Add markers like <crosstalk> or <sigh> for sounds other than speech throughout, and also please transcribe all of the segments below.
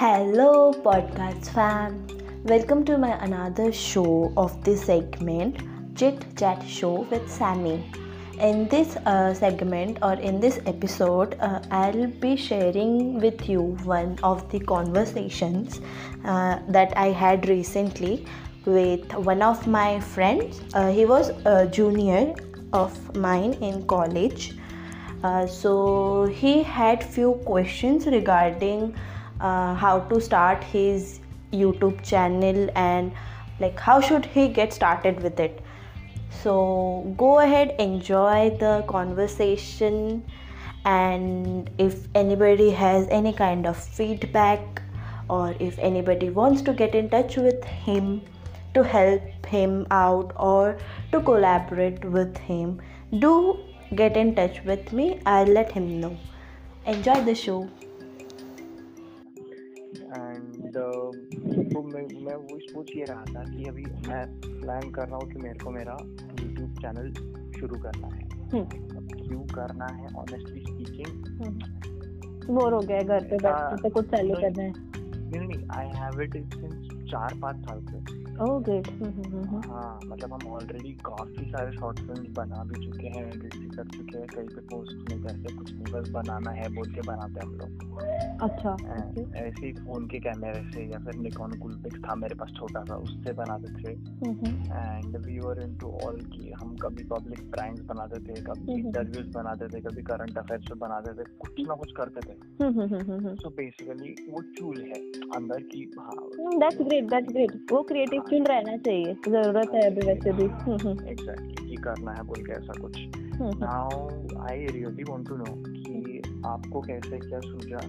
Hello, podcast fam. Welcome to my another show of this segment, Chit Chat Show with Sammy. In this uh, segment or in this episode, uh, I'll be sharing with you one of the conversations uh, that I had recently with one of my friends. Uh, he was a junior of mine in college. Uh, so he had few questions regarding uh, how to start his youtube channel and like how should he get started with it. So go ahead enjoy the conversation. And if anybody has any kind of feedback or if anybody wants to get in touch with him to help him out or to collaborate with him do get in touch with me. I'll let him know. Enjoy the show तो मैं मैं वो सोच ये रहा था कि अभी मैं प्लान कर रहा हूँ कि मेरे को मेरा यूट्यूब चैनल शुरू करना है। क्यों करना है? ऑनेस्टली स्पीकिंग बोर हो गया घर पे बैठ के कुछ चालू करना है। नहीं नहीं आई हैव इट सिंस चार पाँच साल से। ओह ग्रेट हाँ मतलब हम ऑलरेडी काफ़ी सारे शॉर्ट फ़िल्म बना भी चुके हैं एडिट भी कर चुके हैं कहीं पे पोस्ट नहीं करते कुछ नहीं बस बनाना है बोल के बनाते हैं हम लोग। अच्छा ऐसे ही फ़ोन के कैमरे से या फिर निकॉन कूलपिक्स था मेरे पास छोटा सा उससे बनाते थे। And we were into all की हम कभी पब्लिक प्रैंक्स बनाते थे कभी। इंटरव्यूज़ बनाते थे कभी करंट अफेयर्स पे बनाते थे कुछ ना कुछ करते थे। सो बेसिकली वो चूल है अंदर की हाँ। दैट्स ग्रेट दैट्स ग्रेट वो क्रिएटिव चुन रहना चाहिए ज़रूरत है अभी वैसे भी। हम्म, एग्जैक्टली की करना है बोल के ऐसा कुछ। हम्म, now I really want to know कि आपको कैसे क्या सूझा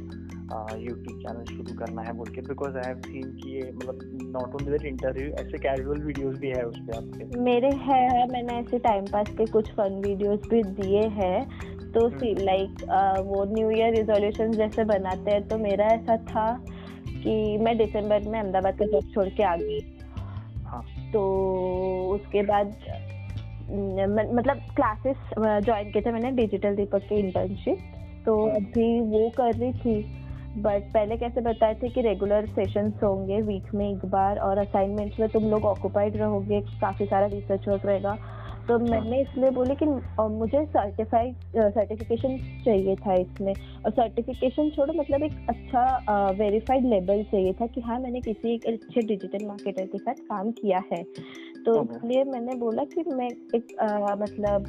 यूट्यूब चैनल शुरू करना है बोल के? बिकॉज़ आई हैव सीन कि ये मतलब नॉट ओनली दैट इंटरव्यू ऐसे कैजुअल वीडियोस भी है उस पे आपके। मेरे है मैंने ऐसे टाइम पास के कुछ फन वीडियोस भी दिए हैं। तो सी लाइक वो न्यू ईयर रिजोल्यूशन जैसे बनाते हैं तो मेरा ऐसा था कि मैं दिसंबर में अहमदाबाद का जॉब छोड़ के आ गई। हाँ। तो उसके बाद न- मतलब क्लासेस ज्वाइन किए थे मैंने डिजिटल दीपक की इंटर्नशिप तो अभी वो कर रही थी। बट पहले कैसे बताए थे कि रेगुलर सेशंस होंगे वीक में एक बार और असाइनमेंट्स में तुम लोग ऑक्यूपाइड रहोगे काफ़ी सारा रिसर्च वर्क रहेगा। तो मैंने इसलिए बोली कि मुझे सर्टिफाइड सर्टिफिकेशन चाहिए था इसमें। और सर्टिफिकेशन छोड़ो मतलब एक अच्छा वेरीफाइड लेबल चाहिए था कि हाँ मैंने किसी एक अच्छे डिजिटल मार्केटर के साथ काम किया है। तो इसलिए मैंने बोला कि मैं एक अ, मतलब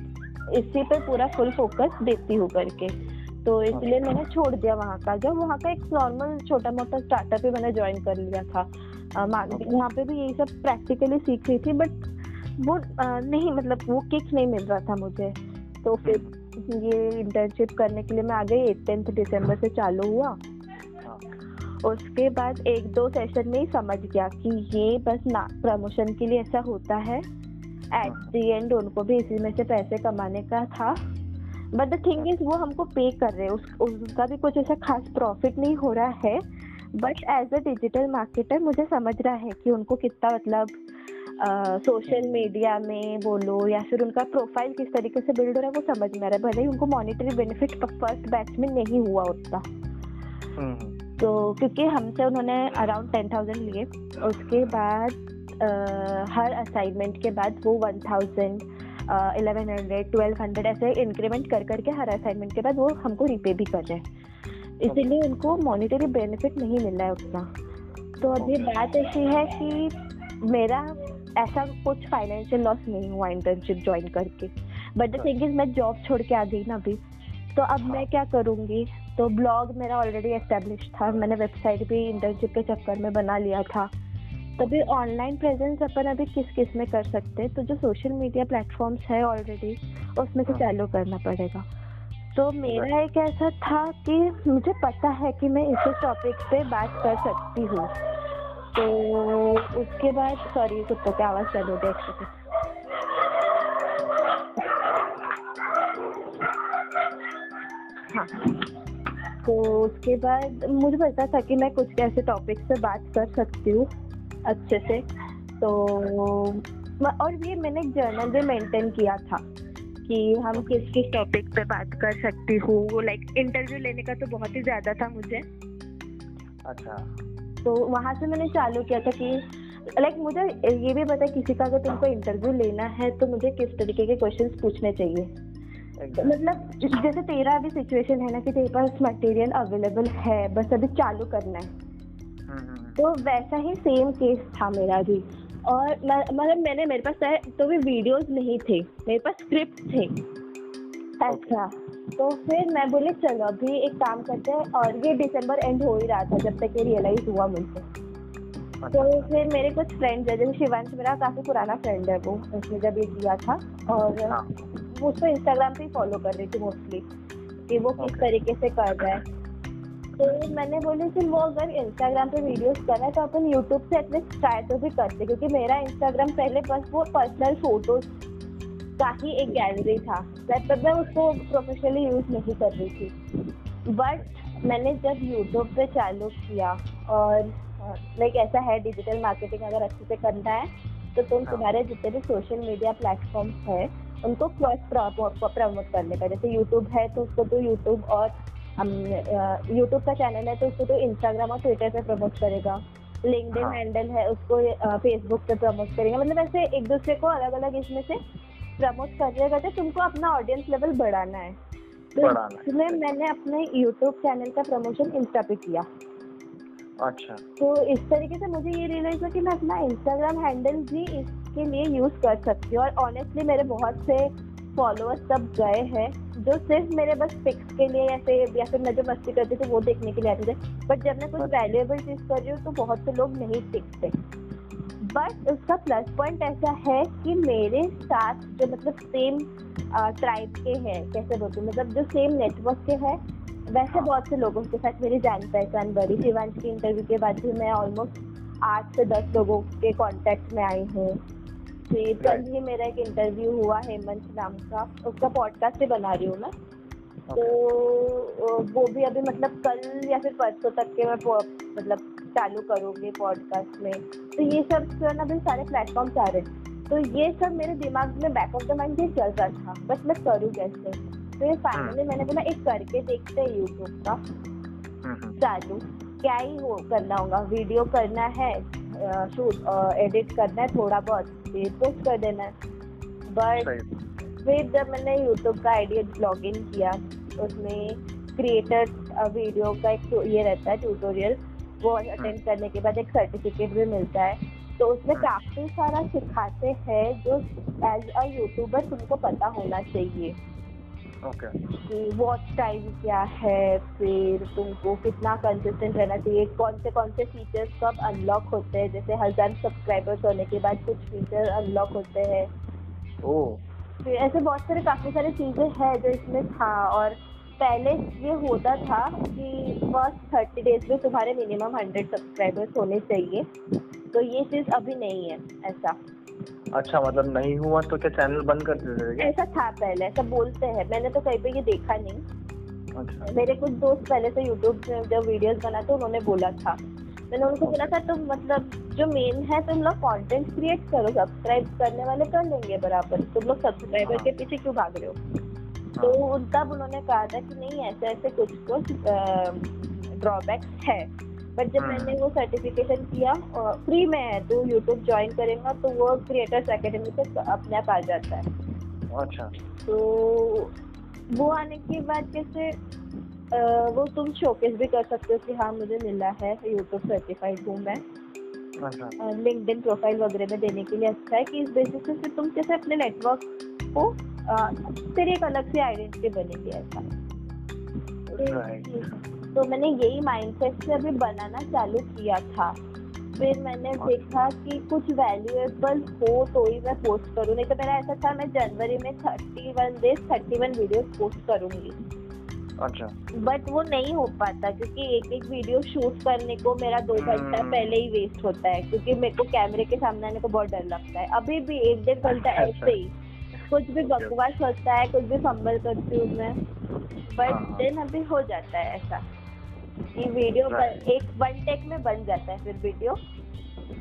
इसी पे पूरा फुल फोकस देती हूँ करके। तो इसलिए मैंने छोड़ दिया वहाँ का। जब वहाँ का एक नॉर्मल छोटा मोटा स्टार्टअप ही मैंने ज्वाइन कर लिया था। वहाँ पे भी यही सब प्रैक्टिकली सीख रही थी बट वो अ, नहीं मतलब वो किक नहीं मिल रहा था मुझे। तो फिर ये इंटर्नशिप करने के लिए मैं आ गई। एटेंथ दिसंबर से चालू हुआ। हाँ। उसके बाद एक दो सेशन में ही समझ गया कि ये बस ना प्रमोशन के लिए ऐसा होता है। एट द एंड उनको भी इसी में से पैसे कमाने का था। बट द थिंग इज़ वो हमको पे कर रहे हैं। उस, उसका भी कुछ ऐसा खास प्रॉफिट नहीं हो रहा है। But as a digital marketer मुझे समझ रहा है कि उनको कितना मतलब सोशल मीडिया में बोलो या फिर उनका प्रोफ़ाइल किस तरीके से बिल्ड हो रहा है वो समझ में आ रहा है। भले ही उनको मॉनिटरी बेनिफिट फ़र्स्ट बैच में नहीं हुआ उतना हम्म, तो क्योंकि हमसे उन्होंने अराउंड टेन थाउज़ेंड लिए। उसके बाद अ, हर असाइनमेंट के बाद वो one thousand eleven hundred twelve hundred ऐसे इंक्रीमेंट कर करके हर असाइनमेंट के बाद वो हमको रिपे भी कर रहे हैं। इसीलिए उनको मॉनिटरी बेनिफिट नहीं मिल रहा है उतना तो ये बात ऐसी है कि मेरा ऐसा कुछ फाइनेंशियल लॉस नहीं हुआ इंटर्नशिप ज्वाइन करके. बट द थिंग इज़ मैं जॉब छोड़ के आ गई ना अभी. तो अब मैं क्या करूँगी? तो ब्लॉग मेरा ऑलरेडी एस्टेब्लिश था. मैंने वेबसाइट भी इंटर्नशिप के चक्कर में बना लिया था. तो तभी ऑनलाइन प्रेजेंस अपन अभी किस किसमें कर सकते हैं? तो जो सोशल मीडिया प्लेटफॉर्म्स है ऑलरेडी उसमें से हाँ। चालू करना पड़ेगा. तो मेरा एक ऐसा था कि मुझे पता है कि मैं इस टॉपिक पे बात कर सकती हूँ. तो उसके बाद सॉरी कुत्तों की आवाज़ चालू हो एक हाँ। तो उसके बाद मुझे पता था कि मैं कुछ ऐसे टॉपिक पे बात कर सकती हूँ अच्छे से। तो और ये मैंने एक जर्नल भी मेंटेन किया था कि हम किस किस टॉपिक पे बात कर सकती हूँ। लाइक इंटरव्यू लेने का तो बहुत ही ज़्यादा था मुझे। अच्छा। तो वहाँ से मैंने चालू किया था कि लाइक like, मुझे ये भी पता है किसी का अगर तुमको इंटरव्यू लेना है तो मुझे किस तरीके के क्वेश्चन पूछने चाहिए। तो मतलब जैसे तेरा अभी सिचुएशन है ना कि तेरे पास मटेरियल अवेलेबल है बस अभी चालू करना है। हम्म, हम्म, हम्म। तो वैसा ही सेम केस था मेरा भी। और मतलब मैंने मेरे पास तो भी वीडियोस नहीं थे मेरे पास स्क्रिप्ट थे। अच्छा। तो फिर मैं बोली चलो अभी एक काम करते हैं। और ये दिसंबर एंड हो ही रहा था जब तक ये रियलाइज़ हुआ मुझसे। तो अच्छा। फिर मेरे कुछ फ्रेंड्स है जैसे शिवांश मेरा काफ़ी पुराना फ्रेंड है वो उसने जब ये किया था। और हाँ। वो उसको इंस्टाग्राम पे फॉलो कर रही थी मोस्टली कि वो किस तरीके से कर रहा है। तो मैंने बोली कि वो अगर इंस्टाग्राम पे वीडियोस कर रहा है तो अपन यूट्यूब से एटलीस्ट ट्राई तो भी करते क्योंकि मेरा इंस्टाग्राम पहले बस वो पर्सनल फ़ोटोज़ का ही एक गैलरी था। तब मैं उसको प्रोफेशनली यूज़ नहीं कर रही थी। बट मैंने जब यूट्यूब पे चालू किया और लाइक ऐसा है डिजिटल मार्केटिंग अगर अच्छे से करना है तो तुम हाँ। तुम्हारे जितने भी सोशल मीडिया प्लेटफॉर्म है उनको क्रॉस प्रमोट करने का। जैसे यूट्यूब है तो उसको तो यूट्यूब और यूट्यूब का चैनल है तो उसको तो इंस्टाग्राम और ट्विटर पे प्रमोट करेगा। लिंकडिन हाँ. हैंडल है उसको फेसबुक पे प्रमोट करेगा। मतलब ऐसे एक दूसरे को अलग अलग इसमें से प्रमोट करते करते तुमको अपना ऑडियंस लेवल बढ़ाना है। तो इसमें मैंने अपने यूट्यूब चैनल का प्रमोशन इंस्टा पे किया। अच्छा। तो इस तरीके से मुझे ये रियलाइज़ हुआ कि मैं अपना इंस्टाग्राम हैंडल भी इसके लिए यूज़ कर सकती हूँ और ऑनेस्टली मेरे बहुत से फॉलोअर्स सब गए हैं जो सिर्फ़ मेरे बस पिक्स के लिए ऐसे या फिर मैं जो मस्ती करती थी वो देखने के लिए आते थे। बट जब मैं कुछ वैल्यूएबल चीज़ कर रही हूँ तो बहुत से लोग नहीं टिकते बट उसका प्लस पॉइंट ऐसा है कि मेरे साथ जो मतलब सेम ट्राइब के हैं कैसे बोलते हैं मतलब जो सेम नेटवर्क के हैं वैसे बहुत से लोगों के साथ मेरी जान पहचान बढ़ी। शिवांश की इंटरव्यू के बाद भी मैं ऑलमोस्ट आठ से दस लोगों के कांटेक्ट में आई हूँ। फिर कल ही मेरा एक इंटरव्यू हुआ हेमंत नाम का उसका पॉडकास्ट भी बना रही हूँ मैं। तो वो भी अभी मतलब कल या फिर परसों तक के मैं मतलब चालू करूँगी पॉडकास्ट में। तो ये सब जो है ना अभी सारे प्लेटफॉर्म आ रहे तो ये सब मेरे दिमाग में बैक ऑफ़ द माइंड ये चल रहा था बस मैं करूँ कैसे? तो ये फाइनली हम्म। मैंने बोला एक करके देखते हैं यूट्यूब का। हम्म, हम्म। चालू। क्या ही हो करना होगा। वीडियो करना है शूट एडिट करना है थोड़ा बहुत। फिर पोस्ट कर देना है। बट फिर जब मैंने यूट्यूब का आइडिया लॉग इन किया उसमें क्रिएटर वीडियो का एक ये रहता है ट्यूटोरियल वो अटेंड हम्म। करने के बाद एक सर्टिफिकेट भी मिलता है। तो उसमें हम्म। काफ़ी सारा सिखाते हैं जो एज अ यूट्यूबर तुमको पता होना चाहिए। कि वॉच टाइम क्या है फिर तुमको कितना कंसिस्टेंट रहना चाहिए। कौन से कौन से फीचर्स कब अनलॉक होते हैं? जैसे हज़ार सब्सक्राइबर्स होने के बाद कुछ फीचर अनलॉक होते हैं। फिर ऐसे बहुत सारे काफ़ी सारी चीज़ें हैं जो इसमें था और पहले ये होता था कि फ़र्स्ट थर्टी डेज़ में तुम्हारे मिनिमम हंड्रेड सब्सक्राइबर्स होने चाहिए। तो ये चीज़ अभी नहीं है ऐसा। अच्छा मतलब नहीं हुआ तो क्या चैनल बंद कर देते थे ऐसा था पहले ऐसा बोलते हैं। मैंने तो कहीं पे ये देखा नहीं। अच्छा। मेरे कुछ दोस्त पहले से यूट्यूब में जब वीडियोस बनाते तो उन्होंने बोला था। मैंने उनको बोला था तुम मतलब जो मेन है तुम लोग कंटेंट क्रिएट करो सब्सक्राइब करने वाले कर लेंगे बराबर। तुम लोग सब्सक्राइबर हाँ। के पीछे क्यों भाग रहे हो? तो। तब उन्होंने कहा था कि नहीं ऐसे ऐसे कुछ कुछ ड्रॉबैक्स है बट जब हाँ। मैंने वो सर्टिफिकेशन किया फ्री में है तो यूट्यूब ज्वाइन करेगा तो वो क्रिएटर्स एकेडमी से अपने आप आ जाता है अच्छा तो वो आने के बाद कैसे वो तुम शोकेस भी कर सकते हो कि हाँ मुझे मिला है यूट्यूब सर्टिफाइड हूँ मैं लिंकडिन अच्छा। प्रोफ़ाइल वगैरह में देने के लिए अच्छा है कि इस बेसिस से तुम कैसे अपने नेटवर्क को फिर एक अलग सी आइडेंटिटी बनेगी ऐसा। तो मैंने यही माइंडसेट से अभी बनाना चालू किया था। फिर मैंने देखा कि कुछ वैल्यूएबल हो तो ही मैं पोस्ट करूँ। नहीं तो मेरा ऐसा था मैं जनवरी में thirty one days thirty one video post करूँगी। अच्छा। बट वो नहीं हो पाता क्योंकि एक एक वीडियो शूट करने को मेरा दो घंटा हम्म। पहले ही वेस्ट होता है क्योंकि मेरे को कैमरे के सामने आने को बहुत डर लगता है। अभी भी एक डेढ़ घंटा <laughs> अच्छा, ऐसे ही। कुछ भी बकवास होता है कुछ भी फंबल करती हूँ मैं। बट देन हाँ। अभी हो जाता है ऐसा। कि वीडियो एक वन टेक में बन जाता है फिर वीडियो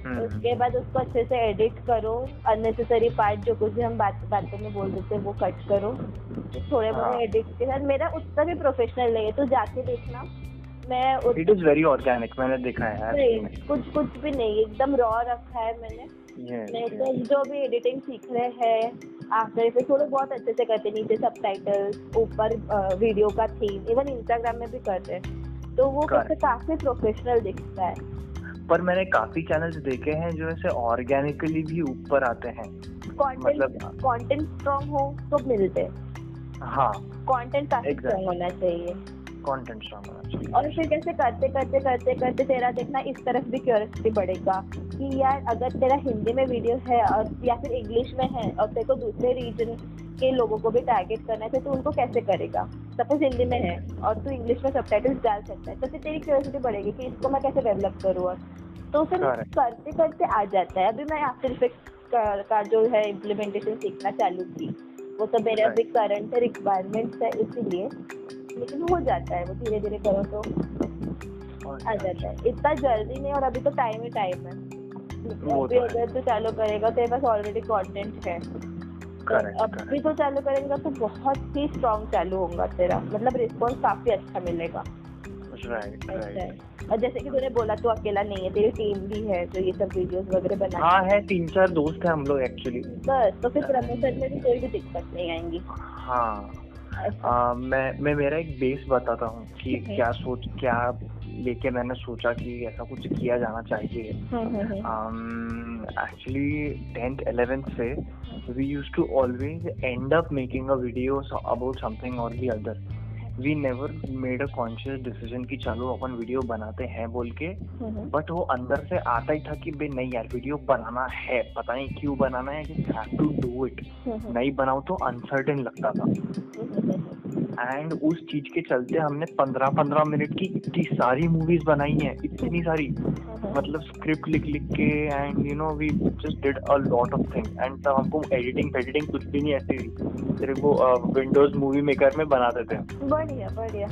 हम्म। उसके बाद उसको अच्छे से एडिट करो। अननेसेसरी पार्ट जो कुछ भी हम बात बातों में बोल देते हैं वो कट करो। थोड़े बहुत एडिट हाँ। के साथ। मेरा उतना भी प्रोफेशनल नहीं है तो जाके देखना। मैं इट इज़ वेरी ऑर्गेनिक मैंने देखा है नहीं कुछ कुछ भी नहीं एकदम रॉ रखा है मैंने। मैं तो जो भी एडिटिंग सीख रहे हैं आफ्टर इफ़ेक्ट थोड़े बहुत अच्छे से करते नीचे सब ऊपर वीडियो का थीम इवन इंस्टाग्राम में भी करते हैं। तो वो कैसे काफ़ी प्रोफेशनल दिखता है। पर मैंने काफ़ी चैनल्स देखे हैं जो ऐसे ऑर्गेनिकली भी ऊपर आते हैं। मतलब कंटेंट स्ट्रॉन्ग हो तो मिलते हाँ। कंटेंट काफ़ी स्ट्रॉन्ग होना चाहिए। कंटेंट स्ट्रॉन्ग होना चाहिए। और फिर कैसे करते करते करते करते तेरा देखना इस तरफ़ भी क्यूरियोसिटी बढ़ेगा कि यार अगर तेरा हिंदी में वीडियो है और या फिर इंग्लिश में है और तेरे को दूसरे रीजन के लोगों को भी टारगेट करना है तो तू उनको कैसे करेगा? सपोज़ हिंदी में है और तू इंग्लिश में सब डाल सकता है तो फिर तेरी क्यूरियोसिटी बढ़ेगी कि इसको मैं कैसे डेवलप करूँ और। तो फिर करते करते आ जाता है। अभी मैं आफ्टर इफ़ेक्ट का जो है इम्प्लीमेंटेशन सीखना चालू की वो तो मेरे अभी करंट रिक्वायरमेंट्स है इसीलिए लेकिन हो जाता है वो धीरे धीरे करो तो। आ जाता है। इतना जल्दी नहीं और अभी तो टाइम ही टाइम है। अभी तो अगर तो चालू करेगा तेरे पास ऑलरेडी कंटेंट है। तो अभी तो चालू करेगा तो बहुत ही स्ट्रॉन्ग चालू होगा तेरा। मतलब रिस्पॉन्स काफ़ी अच्छा मिलेगा। राइट राइट और जैसे कि तूने बोला तू अकेला नहीं है तेरी टीम भी है तो ये सब वीडियोस वगैरह बना हाँ है तीन चार दोस्त है हम लोग एक्चुअली बस तो फिर प्रमोशन में भी कोई भी दिक्कत नहीं आएँगी। हाँ। आ, मैं मैं मेरा एक बेस बताता हूँ कि क्या सोच क्या लेके मैंने सोचा कि ऐसा कुछ किया जाना चाहिए। एक्चुअली टेंथ इलेवेंथ से we use to always end up making a video about something और the other we never made a conscious decision कि चलो अपन वीडियो बनाते हैं बोल के। बट वो अंदर से आता ही था कि भाई नहीं यार वीडियो बनाना है। पता नहीं क्यों बनाना है हैव टू डू इट नहीं बनाऊ तो अनसर्टेन लगता था। एंड उस चीज़ के चलते हमने पंद्रह पंद्रह मिनट की इतनी सारी मूवीज़ बनाई है इतनी सारी। मतलब स्क्रिप्ट लिख लिख के and you know we just did a lot of thing and तब हमको एडिटिंग एडिटिंग कुछ भी नहीं ऐसी सिर्फ़ वो विंडोज़ मूवी मेकर में बना देते हैं। बढ़िया बढ़िया।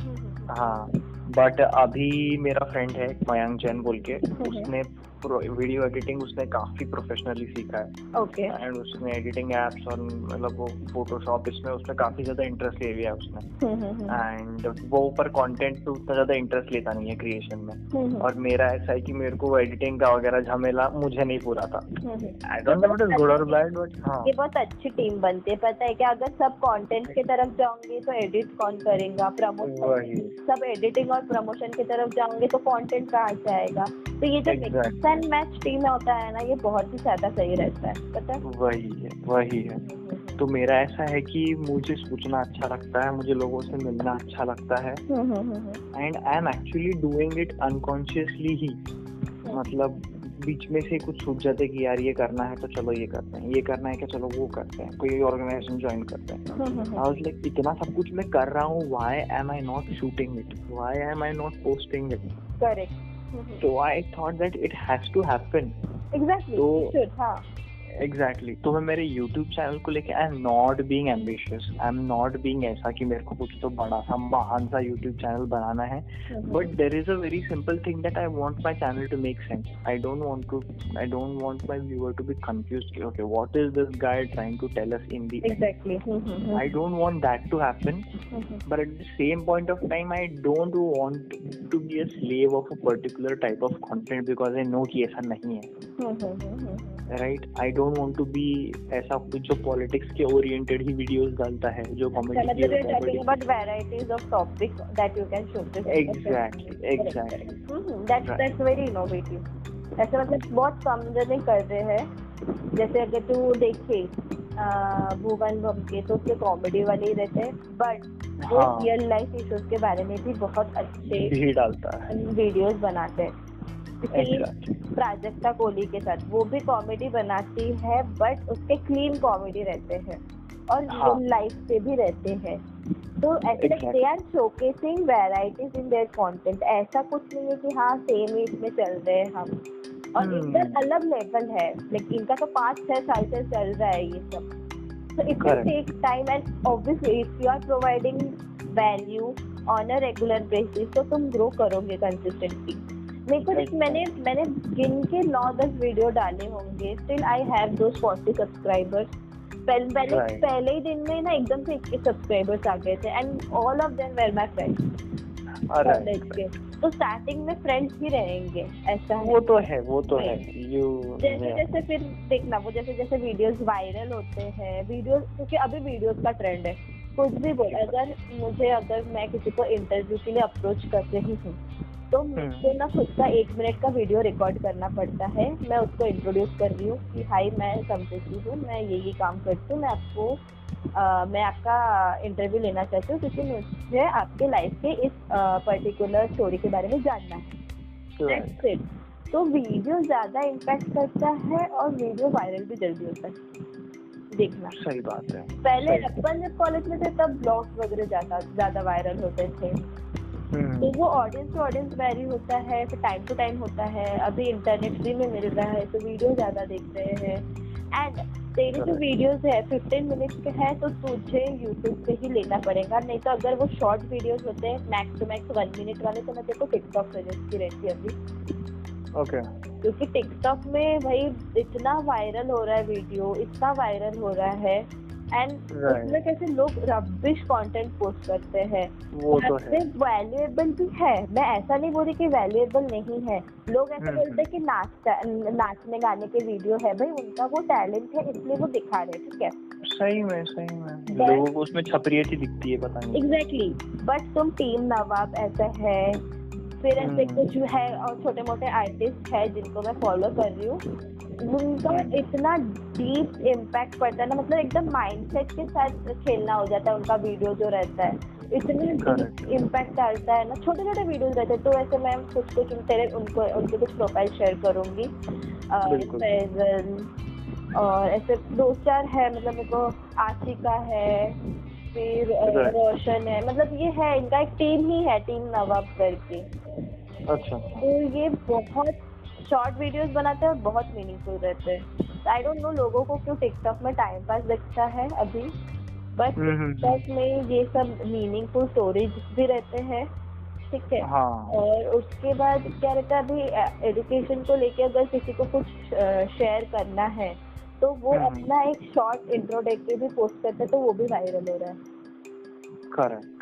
हाँ बट अभी मेरा फ्रेंड है मयंक जैन बोल के उसने वीडियो एडिटिंग उसने काफ़ी प्रोफेशनली सीखा है। ओके एंड उसने एडिटिंग एप्स और मतलब वो फोटोशॉप इसमें उसने काफ़ी ज़्यादा इंटरेस्ट ले लिया उसने। And hmm, hmm, hmm. वो ऊपर कंटेंट पे उतना ज़्यादा इंटरेस्ट लेता नहीं है क्रिएशन में। और मेरा ऐसा है कि मेरे को एडिटिंग का वगैरह झमेला मुझे नहीं पूरा था। I don't know it is good और बैड बट हाँ। ये बहुत अच्छी टीम बनती है। पता है कि अगर सब कंटेंट की तरफ़ जाओगे तो एडिट कौन करेगा? प्रमोशन सब एडिटिंग और प्रमोशन की तरफ़ जाओगे तो कंटेंट कहाँ से आएगा? तो ये जो एंड मैच टीम में होता है ना ये बहुत ही ज़्यादा सही रहता है पता है? वही है वही है। तो मेरा ऐसा है कि मुझे सोचना अच्छा लगता है मुझे लोगों से मिलना अच्छा लगता है। And I am actually doing it unconsciously ही। मतलब बीच में से कुछ सूझ जाते कि यार ये करना है तो चलो ये करते हैं ये करना है क्या चलो वो करते हैं कोई ऑर्गेनाइजेशन ज्वाइन करते हैं। आई लाइक इतना सब कुछ मैं कर रहा हूँ why am I not shooting it why am I not posting it correct So I thought that it has to happen. Exactly. So, should, हाँ. Exactly exactly. तो मैं मेरे यूट्यूब चैनल को लेके I am not being ambitious I am not being ऐसा कि मेरे को कुछ तो बड़ा सा महान सा यूट्यूब चैनल बनाना है. But there is a very simple thing that I want my channel to make sense I don't want to I don't want my viewer to be confused okay what is this guy trying to tell us in the exactly I don't want that to happen but at the same point of time I don't want to be a slave of a particular type of content because I know कि ऐसा नहीं है. Right I don't want to be ऐसा कुछ जो politics के oriented ही videos डालता है जो कॉमेडी की talking about varieties of topics that you can show this exactly exactly that's that's very innovative ऐसे मतलब बहुत कम जने कर रहे हैं। जैसे अगर तू देखे भुवन बम के तो उसके कॉमेडी वाले ही रहते हैं बट वो रियल लाइफ इश्यूज़ के बारे में भी बहुत अच्छे डालता है। वीडियोस बनाते हैं। प्राजक्ता कोहली के साथ। वो भी कॉमेडी बनाती है बट उसके क्लीन कॉमेडी रहते हैं। और हाँ. लाइफ से भी रहते हैं। तो ऐसे they are showcasing varieties in their content ऐसा कुछ नहीं है कि हाँ सेम ही इसमें चल रहे हैं हम। और hmm. इनका अलग लेवल है। लाइक इनका तो पाँच छह साल से चल रहा है ये सब। So it will take time and obviously if you are providing value on a regular basis तो तुम ग्रो करोगे कंसिस्टेंटली मेरे को देख मैंने मैंने गिन के नौ दस वीडियो डाले होंगे। Still I have those forty subscribers पहले पहले पहले ही दिन में ना एकदम से इक्कीस सब्सक्राइबर्स आ गए थे। And all of them were my friends college के। तो स्टार्टिंग में फ्रेंड्स ही रहेंगे। ऐसा है। वो तो है वो तो है। यू जैसे जैसे फिर देखना वो जैसे जैसे वीडियोस वायरल होते हैं वीडियोस क्योंकि अभी वीडियोस का ट्रेंड है। कुछ भी बोल अगर मुझे अगर मैं किसी को इंटरव्यू के लिए अप्रोच कर रही हूँ तो हम्म। मुझे ना खुद का एक मिनट का वीडियो रिकॉर्ड करना पड़ता है। मैं उसको इंट्रोड्यूस कर रही हूँ कि हाई मैं समृद्धि हूँ मैं ये ये काम करती हूँ मैं आपको आ, मैं आपका इंटरव्यू लेना चाहती हूँ क्योंकि मुझे आपके लाइफ के इस पर्टिकुलर स्टोरी के बारे में जानना है। तो वीडियो ज़्यादा इम्पैक्ट करता है और वीडियो वायरल भी जल्दी होता है। देखना। सही बात है। पहले अपन जब कॉलेज में थे तब ब्लॉग्स वगैरह ज़्यादा ज़्यादा वायरल होते थे। हम्म। तो वो ऑडियंस टू ऑडियंस वेरी होता है फिर टाइम टू टाइम होता है। अभी इंटरनेट फ्री में मिल रहा है तो वीडियो ज़्यादा देख रहे हैं। एंड तेरे जो वीडियोस है फिफ्टीन मिनट्स के है तो तुझे यूट्यूब पे ही लेना पड़ेगा। नहीं तो अगर वो शॉर्ट वीडियोस होते हैं max to max one minute वाले तो मैं तेरे को टिकटॉक सजेस्ट की रहती है अभी। ओके क्योंकि टिकटॉक में भाई इतना वायरल हो रहा है वीडियो इतना वायरल हो रहा है। एंड उसमें कैसे लोग रबिश कंटेंट पोस्ट करते हैं। वो तो है। वैल्यूएबल भी है। मैं ऐसा नहीं बोल रही कि वैल्यूएबल नहीं है। लोग ऐसा हम्म, बोलते हैं कि नाचता नाचने गाने के वीडियो है। भाई उनका वो टैलेंट है इसलिए वो दिखा रहे ठीक है? सही में सही में। लोगों को उसमें छपरियत ही दिखती है पता नहीं। एग्जैक्टली बट तुम टीम नवाब ऐसा है। फिर ऐसे हम्म। कुछ है और छोटे मोटे आर्टिस्ट है जिनको मैं फॉलो कर रही हूँ। उनका इतना डीप इम्पैक्ट पड़ता है ना मतलब एकदम माइंडसेट के साथ खेलना हो जाता है उनका वीडियो जो रहता है। इतने इम्पैक्ट डालता है ना छोटे छोटे वीडियोस रहते हैं। तो ऐसे मैं कुछ कुछ तेरे उनको उनके कुछ प्रोफ़ाइल शेयर करूँगी। और ऐसे दो चार है मतलब मेरे को आशिका है फिर रोशन है। मतलब ये है इनका एक टीम ही है टीम नवाब करके। अच्छा। तो ये बहुत शॉर्ट वीडियोस बनाते हैं और बहुत मीनिंगफुल रहते हैं। आई डोंट नो लोगों को क्यों टिकटॉक में टाइम पास दिखता है अभी बट टिकटॉक में ये सब मीनिंगफुल स्टोरीज भी रहते हैं ठीक है? हाँ. और उसके बाद क्या रहता है अभी एजुकेशन को लेके अगर किसी को कुछ शेयर करना है तो वो हम्म। अपना एक शॉर्ट इंट्रो देख के भी पोस्ट करते हैं तो वो भी वायरल हो रहा है।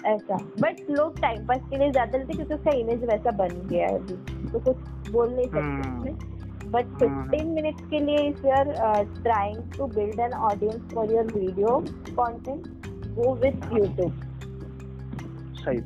ऐसा। बट लोग टाइम पास के लिए ज़्यादा लेते क्योंकि उसका इमेज वैसा बन गया है अभी। तो कुछ बोल नहीं सकते उसमें। बट फिफ्टीन मिनट्स के लिए if you are trying to build an audience for your video content go with YouTube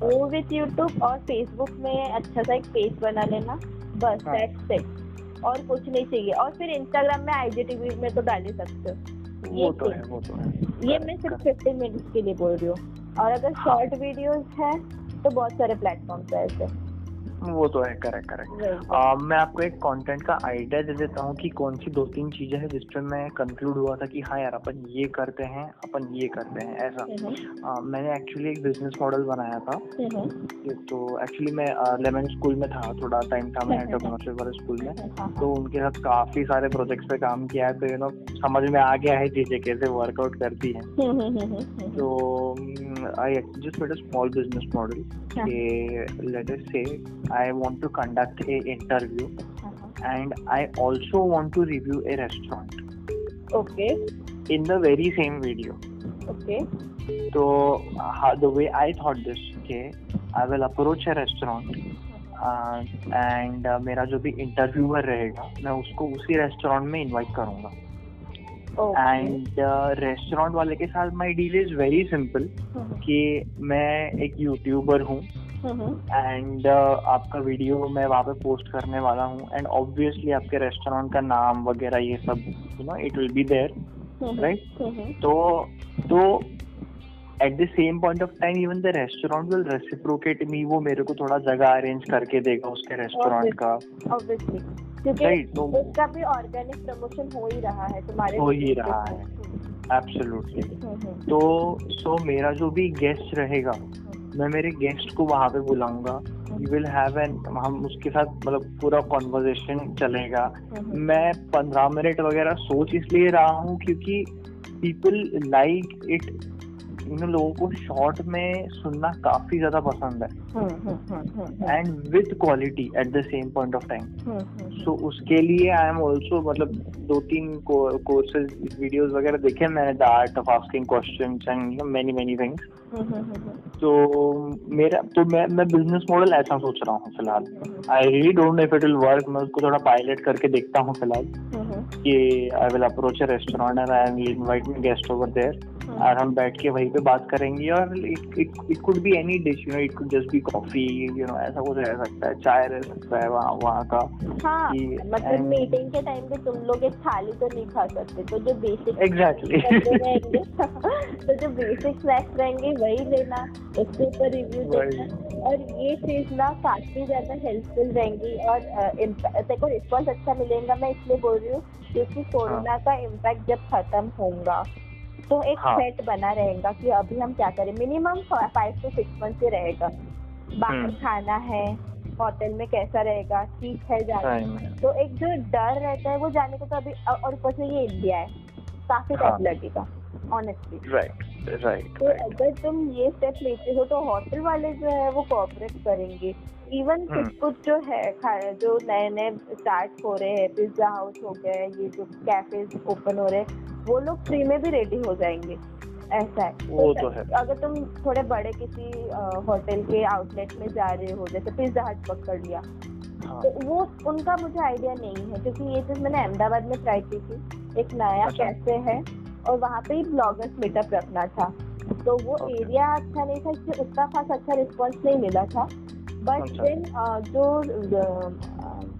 वो विथ यूट्यूब और फेसबुक में अच्छा सा एक पेज बना लेना। बस दैट्स हाँ। इट और कुछ नहीं चाहिए। और फिर इंस्टाग्राम में आईजी टीवी में तो डाल ही सकते हो। ये तो है वो तो है। ये मैं सिर्फ़ फिफ्टीन मिनट्स के लिए बोल रही हूँ। और अगर शॉर्ट वीडियोज़ है तो बहुत सारे प्लेटफॉर्म है ऐसे। वो तो है करेक्ट करेक्ट मैं आपको एक कंटेंट का आइडिया दे देता हूँ कि कौन सी दो तीन चीज़ें हैं जिस पर मैं कंक्लूड हुआ था कि हाँ यार अपन ये करते हैं अपन ये करते हैं ऐसा। आ, मैंने एक्चुअली एक बिज़नेस मॉडल बनाया था। तो एक्चुअली मैं लेमन स्कूल में था थोड़ा टाइम था मैं एंटरप्रेन्योरशिप वाले स्कूल में। तो उनके साथ काफ़ी सारे प्रोजेक्ट्स पे काम किया है तो यू नो समझ में आ गया है चीज़ें कैसे वर्कआउट करती हैं। तो I business model. Yeah. Okay, let us say I want to conduct a interview uh-huh. and I also want to review a restaurant. Okay. In the very same video. Okay. So uh, the way I thought this, okay, I will approach a restaurant and uh, uh, मेरा जो भी interviewer रहेगा मैं उसको उसी restaurant में invite करूँगा and restaurant वाले के साथ my deal is very simple कि मैं एक यूट्यूबर हूँ एंड uh, आपका वीडियो मैं वहाँ पे पोस्ट करने वाला हूँ। एंड ऑब्वियसली आपके रेस्टोरेंट का नाम वगैरह ये सब you know it will be there right तो तो at the same point of time even the restaurant will reciprocate me वो मेरे को थोड़ा जगह अरेंज करके देगा उसके रेस्टोरेंट का। ऑब्वियसली क्योंकि तो उसका भी ऑर्गेनिक प्रमोशन हो ही रहा है तुम्हारे हो ही रहा है। एब्सोल्युटली। तो सो मेरा जो भी गेस्ट रहेगा हम्म। मैं मेरे गेस्ट को वहाँ पे बुलाऊँगा। यू विल हैव एन हम उसके साथ मतलब पूरा कॉन्वर्जेशन चलेगा। मैं पंद्रह मिनट वगैरह सोच इसलिए रहा हूँ क्योंकि पीपल लाइक इट इन लोगों को शॉर्ट में सुनना काफ़ी ज़्यादा पसंद है। And with quality at the same point of time so उसके लिए आई एम ऑल्सो मतलब दो तीन कोर्सेज वीडियोस वगैरह देखे मैंने the art of asking question and many many things तो मेरा तो मैं मैं बिज़नेस मॉडल ऐसा सोच रहा हूँ फ़िलहाल। I really don't know if it will work मैं उसको थोड़ा पायलट करके देखता हूँ फ़िलहाल कि I will approach a restaurant and I will invite me guest over there और हम बैठ के वहीं पे बात करेंगे और it could be any dish you know it could just be coffee you know ऐसा कुछ रह सकता है चाय रह सकता है वहाँ वहाँ का हाँ, मतलब मीटिंग के टाइम पे तुम लोग एक थाली तो नहीं खा सकते तो जो बेसिक <laughs> एग्जैक्टली <laughs> तो जो बेसिक स्नैक्स रहेंगे वही लेना उसके ऊपर रिव्यू देना और ये चीज़ ना काफ़ी ज़्यादा हेल्पफुल रहेंगी और देखो रिस्पॉन्स अच्छा मिलेगा मैं इसलिए बोल रही हूँ क्योंकि कोरोना हाँ। का इम्पैक्ट जब खत्म होगा तो एक हाँ. सेट बना रहेगा कि अभी हम क्या करें? Minimum five to six month से रहेगा। बाहर हम्म। खाना है होटल में कैसा रहेगा ठीक है जाने तो एक जो डर रहता है वो जाने को तो अभी और ऊपर से ये इंडिया है। काफ़ी टाइम हाँ. लगेगा ऑनेस्टली राइट राइट तो अगर तुम ये स्टेप लेते हो तो होटल वाले जो है वो कोऑपरेट करेंगे। इवन कुछ हम्म। कुछ जो है जो नए नए स्टार्ट हो रहे हैं पिज्जा हाउस हो गए ये जो कैफेज ओपन हो रहे हैं वो लोग फ्री में भी रेडी हो जाएँगे ऐसा है वो तो है अगर तुम थोड़े बड़े किसी होटल के आउटलेट में जा रहे हो जैसे पिज्जा हट पकड़ लिया हाँ. तो वो उनका मुझे आइडिया नहीं है क्योंकि ये चीज़ मैंने अहमदाबाद में ट्राई की थी एक नया अच्छा। कैफ़े है और वहाँ पे ही ब्लॉगर्स मीटअप रखना था तो वो एरिया अच्छा नहीं था इसलिए उतना खास अच्छा रिस्पॉन्स नहीं मिला था बट अच्छा। देन जो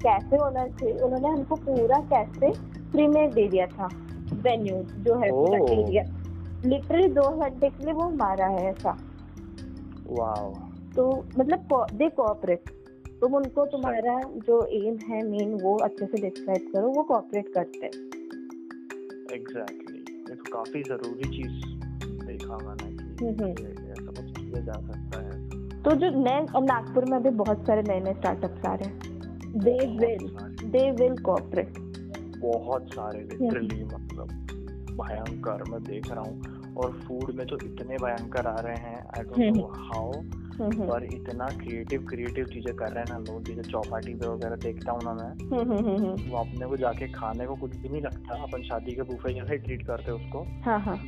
कैफ़े ओनर थे उन्होंने हमको पूरा कैफ़े फ्री में दे दिया था वेन्यू जो है लिटरली दो घंटे के लिए वो मारा है ऐसा। वाओ तो मतलब दे कोऑपरेट तुम उनको तुम्हारा जो एम है मेन वो अच्छे से डिस्क्राइब करो वो कोऑपरेट करते हैं। एग्जैक्टली ये तो काफ़ी ज़रूरी चीज़ देखा मैंने कि हम्म, हम्म। ऐसा कुछ किया जा सकता है। तो जो नए और नागपुर में अभी बहुत सारे नए नए स्टार्टअप्स आ रहे हैं। They will they will cooperate बहुत सारे लिटरली मतलब भयंकर मैं देख रहा हूँ। और फ़ूड में तो इतने भयंकर आ रहे हैं आई डोंट नो हाउ पर इतना क्रिएटिव क्रिएटिव चीज़ें कर रहे हैं ना लोग जैसे चौपाटी पे वगैरह देखता हूँ ना मैं। वो अपने को जाके खाने को कुछ भी नहीं लगता अपन शादी के बुफे जैसे ट्रीट करते उसको।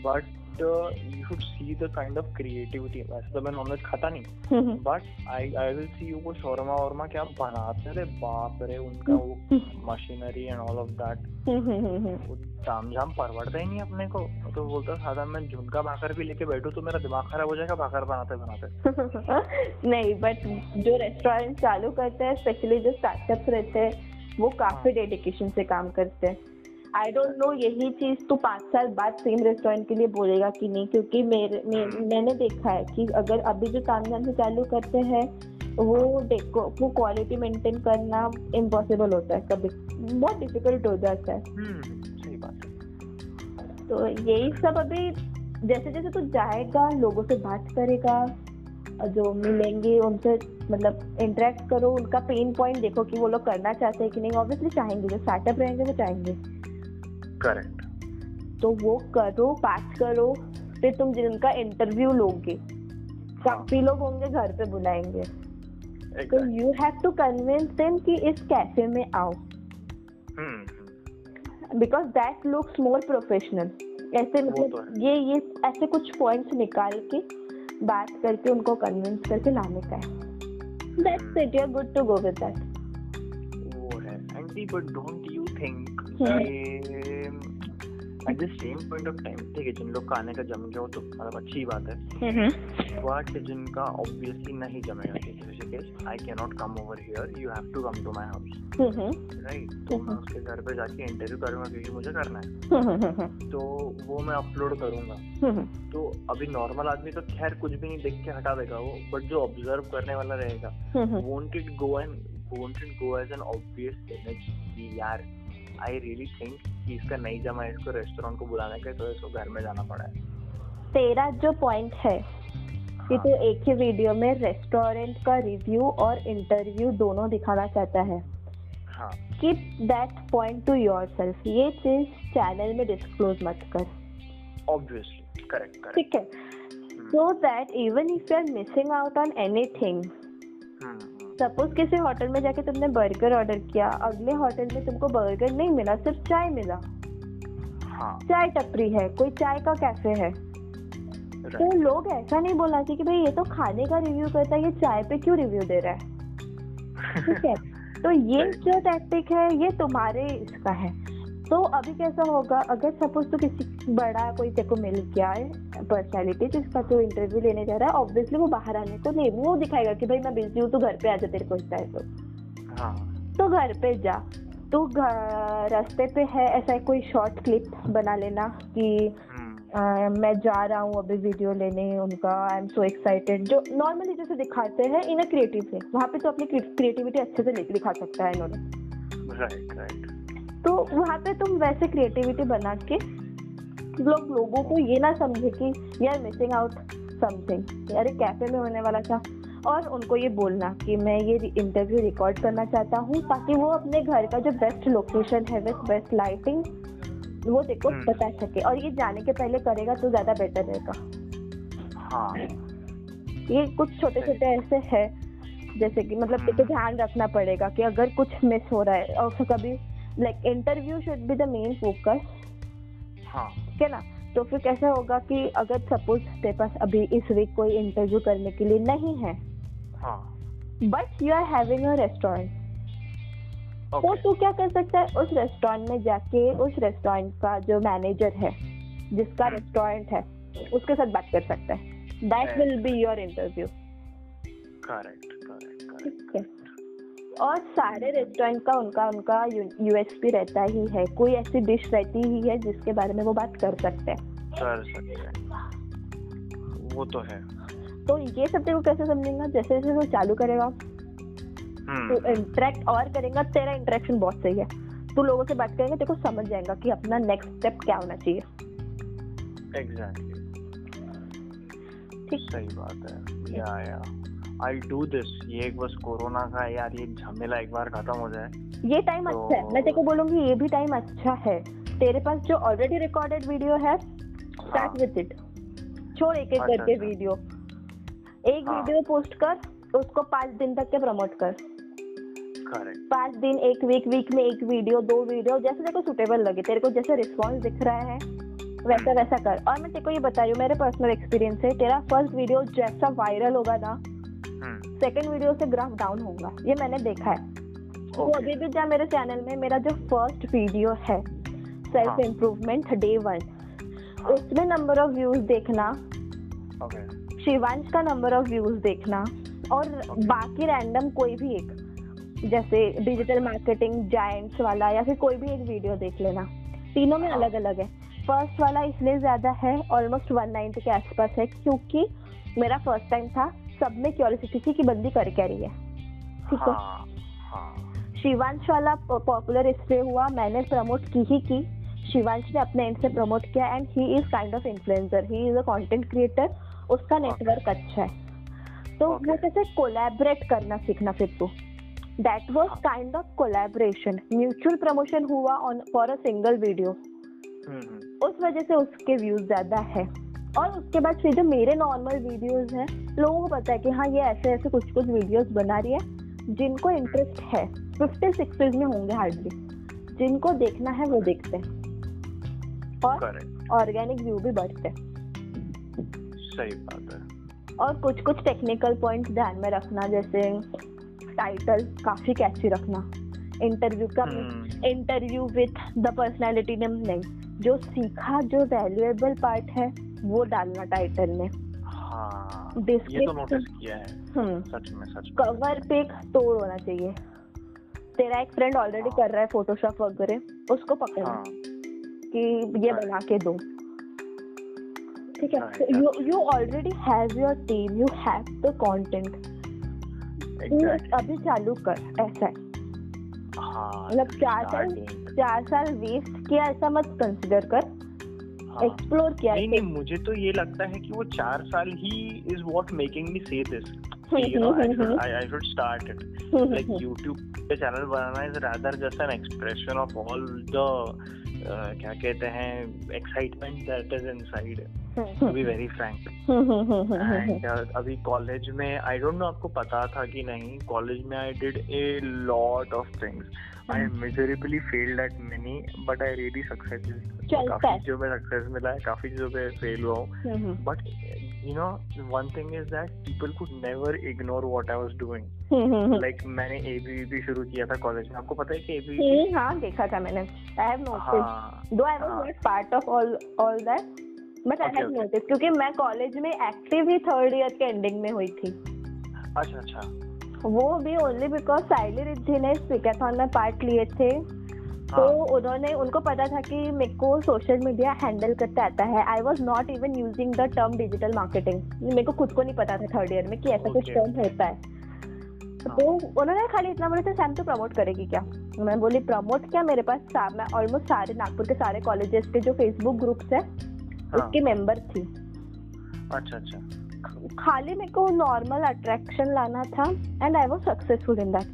But you should see the kind of creativity वैसे तो मैं नॉनवेज खाता नहीं but I I will see you वो शोरमा वोरमा क्या बनाते रे बाप रे उनका वो machinery and all of that ताम झाम परवड़ता ही नहीं अपने को। तो बोलता मैं झुमका भाकर भी लेके बैठू तो मेरा दिमाग खराब हो जाएगा भाकर बनाते बनाते। <laughs> नहीं बट जो रेस्टोरेंट चालू करते हैं स्पेशली जो स्टार्टअप्स रहते हैं वो काफ़ी डेडिकेशन हाँ। से काम करते हैं। आई डोंट नो यही चीज़ तो पाँच साल बाद सेम रेस्टोरेंट के लिए बोलेगा कि नहीं क्योंकि मेरे मे, मैंने देखा है कि अगर अभी जो काम धाम से चालू करते हैं वो देखो वो क्वालिटी मेंटेन करना इम्पॉसिबल होता है कभी। बहुत डिफ़िकल्ट हो जाता है। हम्म, सही बात तो यही सब अभी जैसे जैसे तो जाएगा लोगों से बात करेगा जो मिलेंगे उनसे मतलब इंटरेक्ट करो उनका पेन पॉइंट देखो कि वो लोग करना चाहते हैं कि नहीं। ऑब्वियसली चाहेंगे जो स्टार्टअप रहेंगे वो चाहेंगे। करेक्ट। तो वो करो बात करो फिर तुम जिनका इंटरव्यू लोगे काफ़ी हाँ। लोग होंगे घर पे बुलाएँगे। तो you have to convince them कि इस कैफ़े में आओ। Because that looks more professional ऐसे मतलब तो ये ये ऐसे कुछ पॉइंट्स निकाल के बात करके उनको कन्विंस करके लाने का है। That's it you are good to go with that वो है। Aunty but don't you think at the same point of time ठीक है जिन लोग का आने का जम गया हो तो मतलब अच्छी बात है। बट जिनका ऑब्वियसली नहीं जमेगा case I can not come over here you have to come to my house right तो मैं उसके घर पे जाके इंटरव्यू करूँगा क्योंकि मुझे करना है। तो वो मैं अपलोड करूँगा। तो अभी नॉर्मल आदमी तो खैर कुछ भी नहीं देख के हटा देगा वो बट जो ऑब्ज़र्व करने वाला रहेगा won't it go and won't it go as an obvious image यार आई रियली थिंक कि इसका नहीं जमा इसको रेस्टोरेंट को बुलाने के तो इसको घर में जाना पड़ा है। तेरा जो पॉइंट है कि तो एक ही वीडियो में रेस्टोरेंट का रिव्यू और इंटरव्यू दोनों दिखाना चाहता है। Keep that point to yourself ये चीज़ चैनल में डिस्क्लोज मत कर। ऑब्वियसली करेक्ट ठीक है? So that even if you are missing out on anything suppose किसी होटल में जाके तुमने बर्गर ऑर्डर किया अगले होटल में तुमको बर्गर नहीं मिला सिर्फ़ चाय मिला। हाँ। चाय टपरी है कोई चाय का कैफ़े है। तो लोग ऐसा नहीं बोला कि भाई ये तो खाने का रिव्यू करता है ये चाय पे क्यों रिव्यू दे रहा है? <laughs> ठीक है? तो ये जो टैक्टिक है ये तुम्हारे इसका है। तो अभी कैसा होगा? अगर सपोज़ तो किसी बड़ा कोई तेरे को मिल गया है पर्सनैलिटी जिसका तो इंटरव्यू लेने जा रहा है ऑब्वियसली वो बाहर आने को नहीं वो दिखाएगा कि भाई मैं बिज़ी हूँ तो घर पे आ जा तेरे को है तो हाँ। तो घर पे जा। तो रास्ते पे है ऐसा कोई शॉर्ट क्लिप बना लेना कि Uh, मैं जा रहा हूँ अभी वीडियो लेने उनका आई एम सो एक्साइटेड जो नॉर्मली जैसे दिखाते हैं इन अ क्रिएटिव वे वहाँ पे तो अपनी क्रिएटिविटी अच्छे से दिखा सकता है इन्होंने। राइट राइट तो वहाँ पे तुम वैसे क्रिएटिविटी बना के लोग लोगों को ये ना समझे कि यार मिसिंग आउट समथिंग यार कैफ़े में होने वाला था। और उनको ये बोलना कि मैं ये इंटरव्यू रिकॉर्ड करना चाहता हूँ ताकि वो अपने घर का जो बेस्ट लोकेशन है विथ बेस्ट लाइटिंग वो देखो हम्म। बता सके। और ये जाने के पहले करेगा तो ज़्यादा बेटर रहेगा। हाँ। ये कुछ छोटे छोटे ऐसे है जैसे कि मतलब हम्म। तो ध्यान रखना पड़ेगा कि अगर कुछ मिस हो रहा है और कभी like interview should be the main focus ठीक है ना? तो फिर कैसा होगा कि अगर सपोज़ तेरे पास अभी इस वीक कोई इंटरव्यू करने के लिए नहीं है but you are having a restaurant तो तू क्या कर सकता है? उस रेस्टोरेंट में जाके उस रेस्टोरेंट का जो मैनेजर है जिसका रेस्टोरेंट है उसके साथ बात कर सकता है। That will be your interview correct ठीक है। और सारे रेस्टोरेंट का उनका उनका यूएसपी रहता ही है। कोई ऐसी डिश रहती ही है जिसके बारे में वो बात कर सकते हैं। कर सकते हैं। वो तो है। तो ये सब तेरे कैसे समझेगा? जैसे जैसे वो चालू करेगा तो इंटरेक्ट और करेगा तेरा इंटरेक्शन बहुत सही है। तू लोगों से बात करेंगे तेरे को समझ जाएगा कि अपना नेक्स्ट स्टेप क्या होना चाहिए। एग्जैक्टली ठीक। सही बात है। या या। आई डू दिस ये एक बस कोरोना का यार ये झमेला एक बार खत्म हो जाए। ये टाइम तो... अच्छा है। मैं तेरे को बोलूँगी ये भी टाइम अच्छा है। तेरे पास जो ऑलरेडी रिकॉर्डेड वीडियो है स्टार्ट विद इट छोड़ एक एक अच्छा, करके वीडियो अच्छा। एक वीडियो हाँ। पोस्ट कर उसको पाँच दिन तक के प्रमोट कर। पाँच दिन एक वीक वीक में एक वीडियो दो वीडियो जैसे तेरे को सुटेबल लगे। तेरे को जैसे रिस्पॉन्स दिख रहा है वैसा वैसा कर। और मैं तेरे को ये बता रही हूँ मेरे पर्सनल एक्सपीरियंस है। तेरा फ़र्स्ट वीडियो जैसा वायरल होगा ना सेकंड हम्म। वीडियो से ग्राफ डाउन होगा। ये मैंने देखा है। okay. तो अभी भी जा मेरे चैनल में मेरा जो फ़र्स्ट वीडियो है सेल्फ इम्प्रूवमेंट डे वन उसमें नंबर ऑफ़ व्यूज़ देखना। Okay. शिवांश का नंबर ऑफ़ व्यूज़ देखना। और okay. बाकी रैंडम कोई भी एक जैसे डिजिटल मार्केटिंग जायंट्स वाला या फिर कोई भी एक वीडियो देख लेना। तीनों में अलग अलग है। फ़र्स्ट वाला इसलिए ज़्यादा है ऑलमोस्ट वन नाइन्टी के आसपास है क्योंकि मेरा फ़र्स्ट टाइम था। सब में क्यूरियोसिटी थी कि बंदी कर क्या रही है। ठीक है? हाँ, हाँ। शिवांश वाला पॉपुलर इसलिए हुआ मैंने प्रमोट की ही की। शिवांश ने अपने एंड से प्रमोट किया and he is kind of influencer he is a content creator उसका नेटवर्क अच्छा है। तो वो कैसे कोलैबोरेट करना सीखना फिर तू। That was kind of collaboration mutual promotion हुआ on for a single video उस वजह से उसके व्यूज़ ज़्यादा है। और उसके बाद फिर जो मेरे नॉर्मल वीडियोस हैं लोगों को पता है कि हाँ ये ऐसे ऐसे कुछ कुछ वीडियोस बना रही है जिनको इंटरेस्ट है। फिफ्टी सिक्सटीज में होंगे हार्डली जिनको देखना है वो देखते हैं। और ऑर्गेनिक व्यू भी बढ़ते हैं। सही बात है। और कुछ कुछ टेक्निकल पॉइंट्स ध्यान में रखना जैसे टाइटल काफ़ी कैची रखना। इंटरव्यू का interview with the personality name नहीं जो सीखा जो वैल्यूएबल पार्ट है वो डालना टाइटल में। हाँ, ये तो नोटिस किया है। हम्म। सच में सच में। कवर पे एक तोड़ होना चाहिए। तेरा एक फ्रेंड ऑलरेडी हाँ. कर रहा है फोटोशॉप वगैरह उसको पकड़ना हाँ. कि ये. बना के दो। ठीक है you you already have your team you have the content अभी चालू कर ऐसा हाँ, मतलब चार साल चार साल वेस्ट किया ऐसा मत कंसिडर कर। एक्सप्लोर हाँ, किया नहीं नहीं मुझे तो ये लगता है कि वो चार साल he is what making me say this YouTube पे चैनल बनाना is rather just an expression of all the क्या कहते हैं excitement that is inside to be very frank and अभी कॉलेज में आई डोंट नो आपको पता था कि नहीं कॉलेज में I did a lot of things I miserably failed at many but I really success काफ़ी चीज़ों में सक्सेस मिला है काफ़ी चीज़ों पे फेल हुआ हूँ. But you know one thing is that people could never ignore what I was doing. like मैंने ABVP शुरू किया था कॉलेज में. आपको पता है कि ABVP हाँ देखा था मैंने. I have noticed. though I was not part of all all that but I have notice क्योंकि मैं कॉलेज में एक्टिव ही थर्ड ईयर के एंडिंग में हुई थी. अच्छा अच्छा. वो भी ओनली बिकॉज़ साइली रिद्धि ने स्पीकाथॉन में पार्ट लिए थे। तो हाँ। उन्होंने उनको पता था कि मेरे को सोशल मीडिया हैंडल करते आता है। I was not even using the term digital marketing मेरे को खुद को नहीं पता था थर्ड ईयर में कि ऐसा कुछ टर्म होता है। हाँ। तो उन्होंने खाली इतना बोले थे सैम तो प्रमोट करेगी क्या? मैं बोली प्रमोट क्या मेरे पास? मैं ऑलमोस्ट सारे नागपुर के सारे कॉलेजेस के जो फेसबुक ग्रुप्स है हाँ. उसकी मेंबर थी। अच्छा अच्छा। खाली मेरे को नॉर्मल अट्रैक्शन लाना था and I was successful in that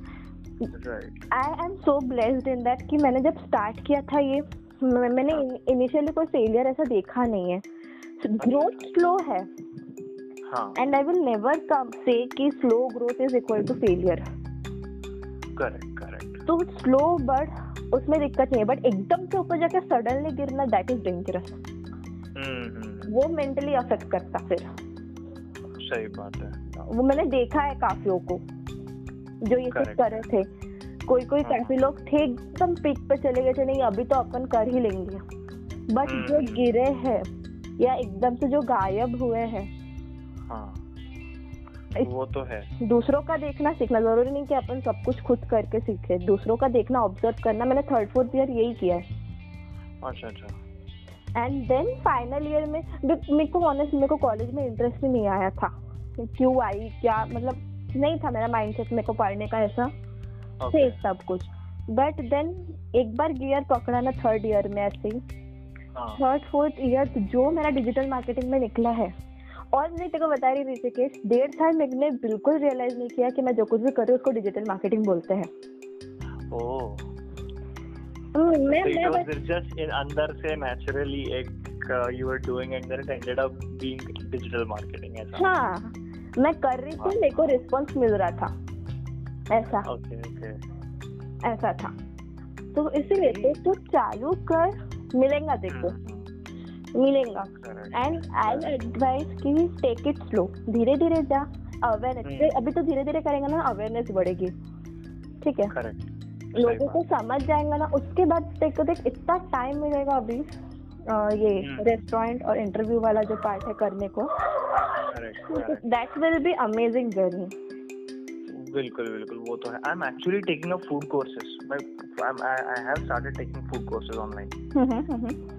I am so blessed in that कि मैंने जब स्टार्ट किया था ये मैंने इनिशियली हाँ। कोई फेलियर ऐसा देखा नहीं है। ग्रोथ स्लो है। And I will never come say कि slow growth is equal to failure correct correct तो स्लो बट उसमें दिक्कत नहीं है बट एकदम से ऊपर जाकर सडनली गिरना दैट इज़ डेंजरस वो मेंटली अफेक्ट करता फिर। सही बात है। वो मैंने देखा है काफियों को जो ये सब कर रहे थे। कोई कोई हाँ। काफ़ी लोग थे एकदम पीक पे चले गए थे नहीं अभी तो अपन कर ही लेंगे। बट जो हम्म। गिरे हैं या एकदम से जो गायब हुए हैं हाँ। वो तो है। दूसरों का देखना सीखना ज़रूरी नहीं कि अपन सब कुछ खुद करके सीखे। दूसरों का देखना ऑब्ज़र्व करना मैंने थर्ड फोर्थ ईयर यही किया है। अच्छा अच्छा। एंड देन फाइनल ईयर में मेरे को ऑनेस्ट मेरे को कॉलेज में इंटरेस्ट ही नहीं आया था। क्यों आई क्या मतलब नहीं था मेरा माइंड सेट मेरे को पढ़ने का ऐसा। थे सब कुछ। बट देन एक बार गियर पकड़ा ना थर्ड ईयर में ऐसे ही। थर्ड फोर्थ ईयर जो मेरा डिजिटल मार्केटिंग में निकला है। और नहीं तेको बता रही ऋषिकेश डेढ़ साल मैंने बिल्कुल रियलाइज़ नहीं किया कि मैं जो कुछ भी करूँ उसको डिजिटल मार्केटिंग बोलते हैं। मैं मैं बस just in अंदर से naturally एक uh, ऐसा। हाँ मैं कर रही थी मेरे को रिस्पांस मिल रहा था। ऐसा। ओके ओके ऐसा था। तो इसीलिए तो तू चालू कर मिलेगा देखो। हम्म। मिलेगा। एंड आई एडवाइस कि टेक इट स्लो धीरे धीरे जा। अवेयरनेस हम्म। अभी तो धीरे धीरे करेंगे ना अवेयरनेस बढ़ेगी। ठीक है? करेक्ट लोगों को समझ जाएगा ना उसके बाद देख देख इतना टाइम मिलेगा अभी ये रेस्टोरेंट हम्म। और इंटरव्यू वाला जो पार्ट है करने को। That will be amazing journey बिल्कुल बिल्कुल वो तो है। I am actually taking a food courses मैं I have started taking food courses online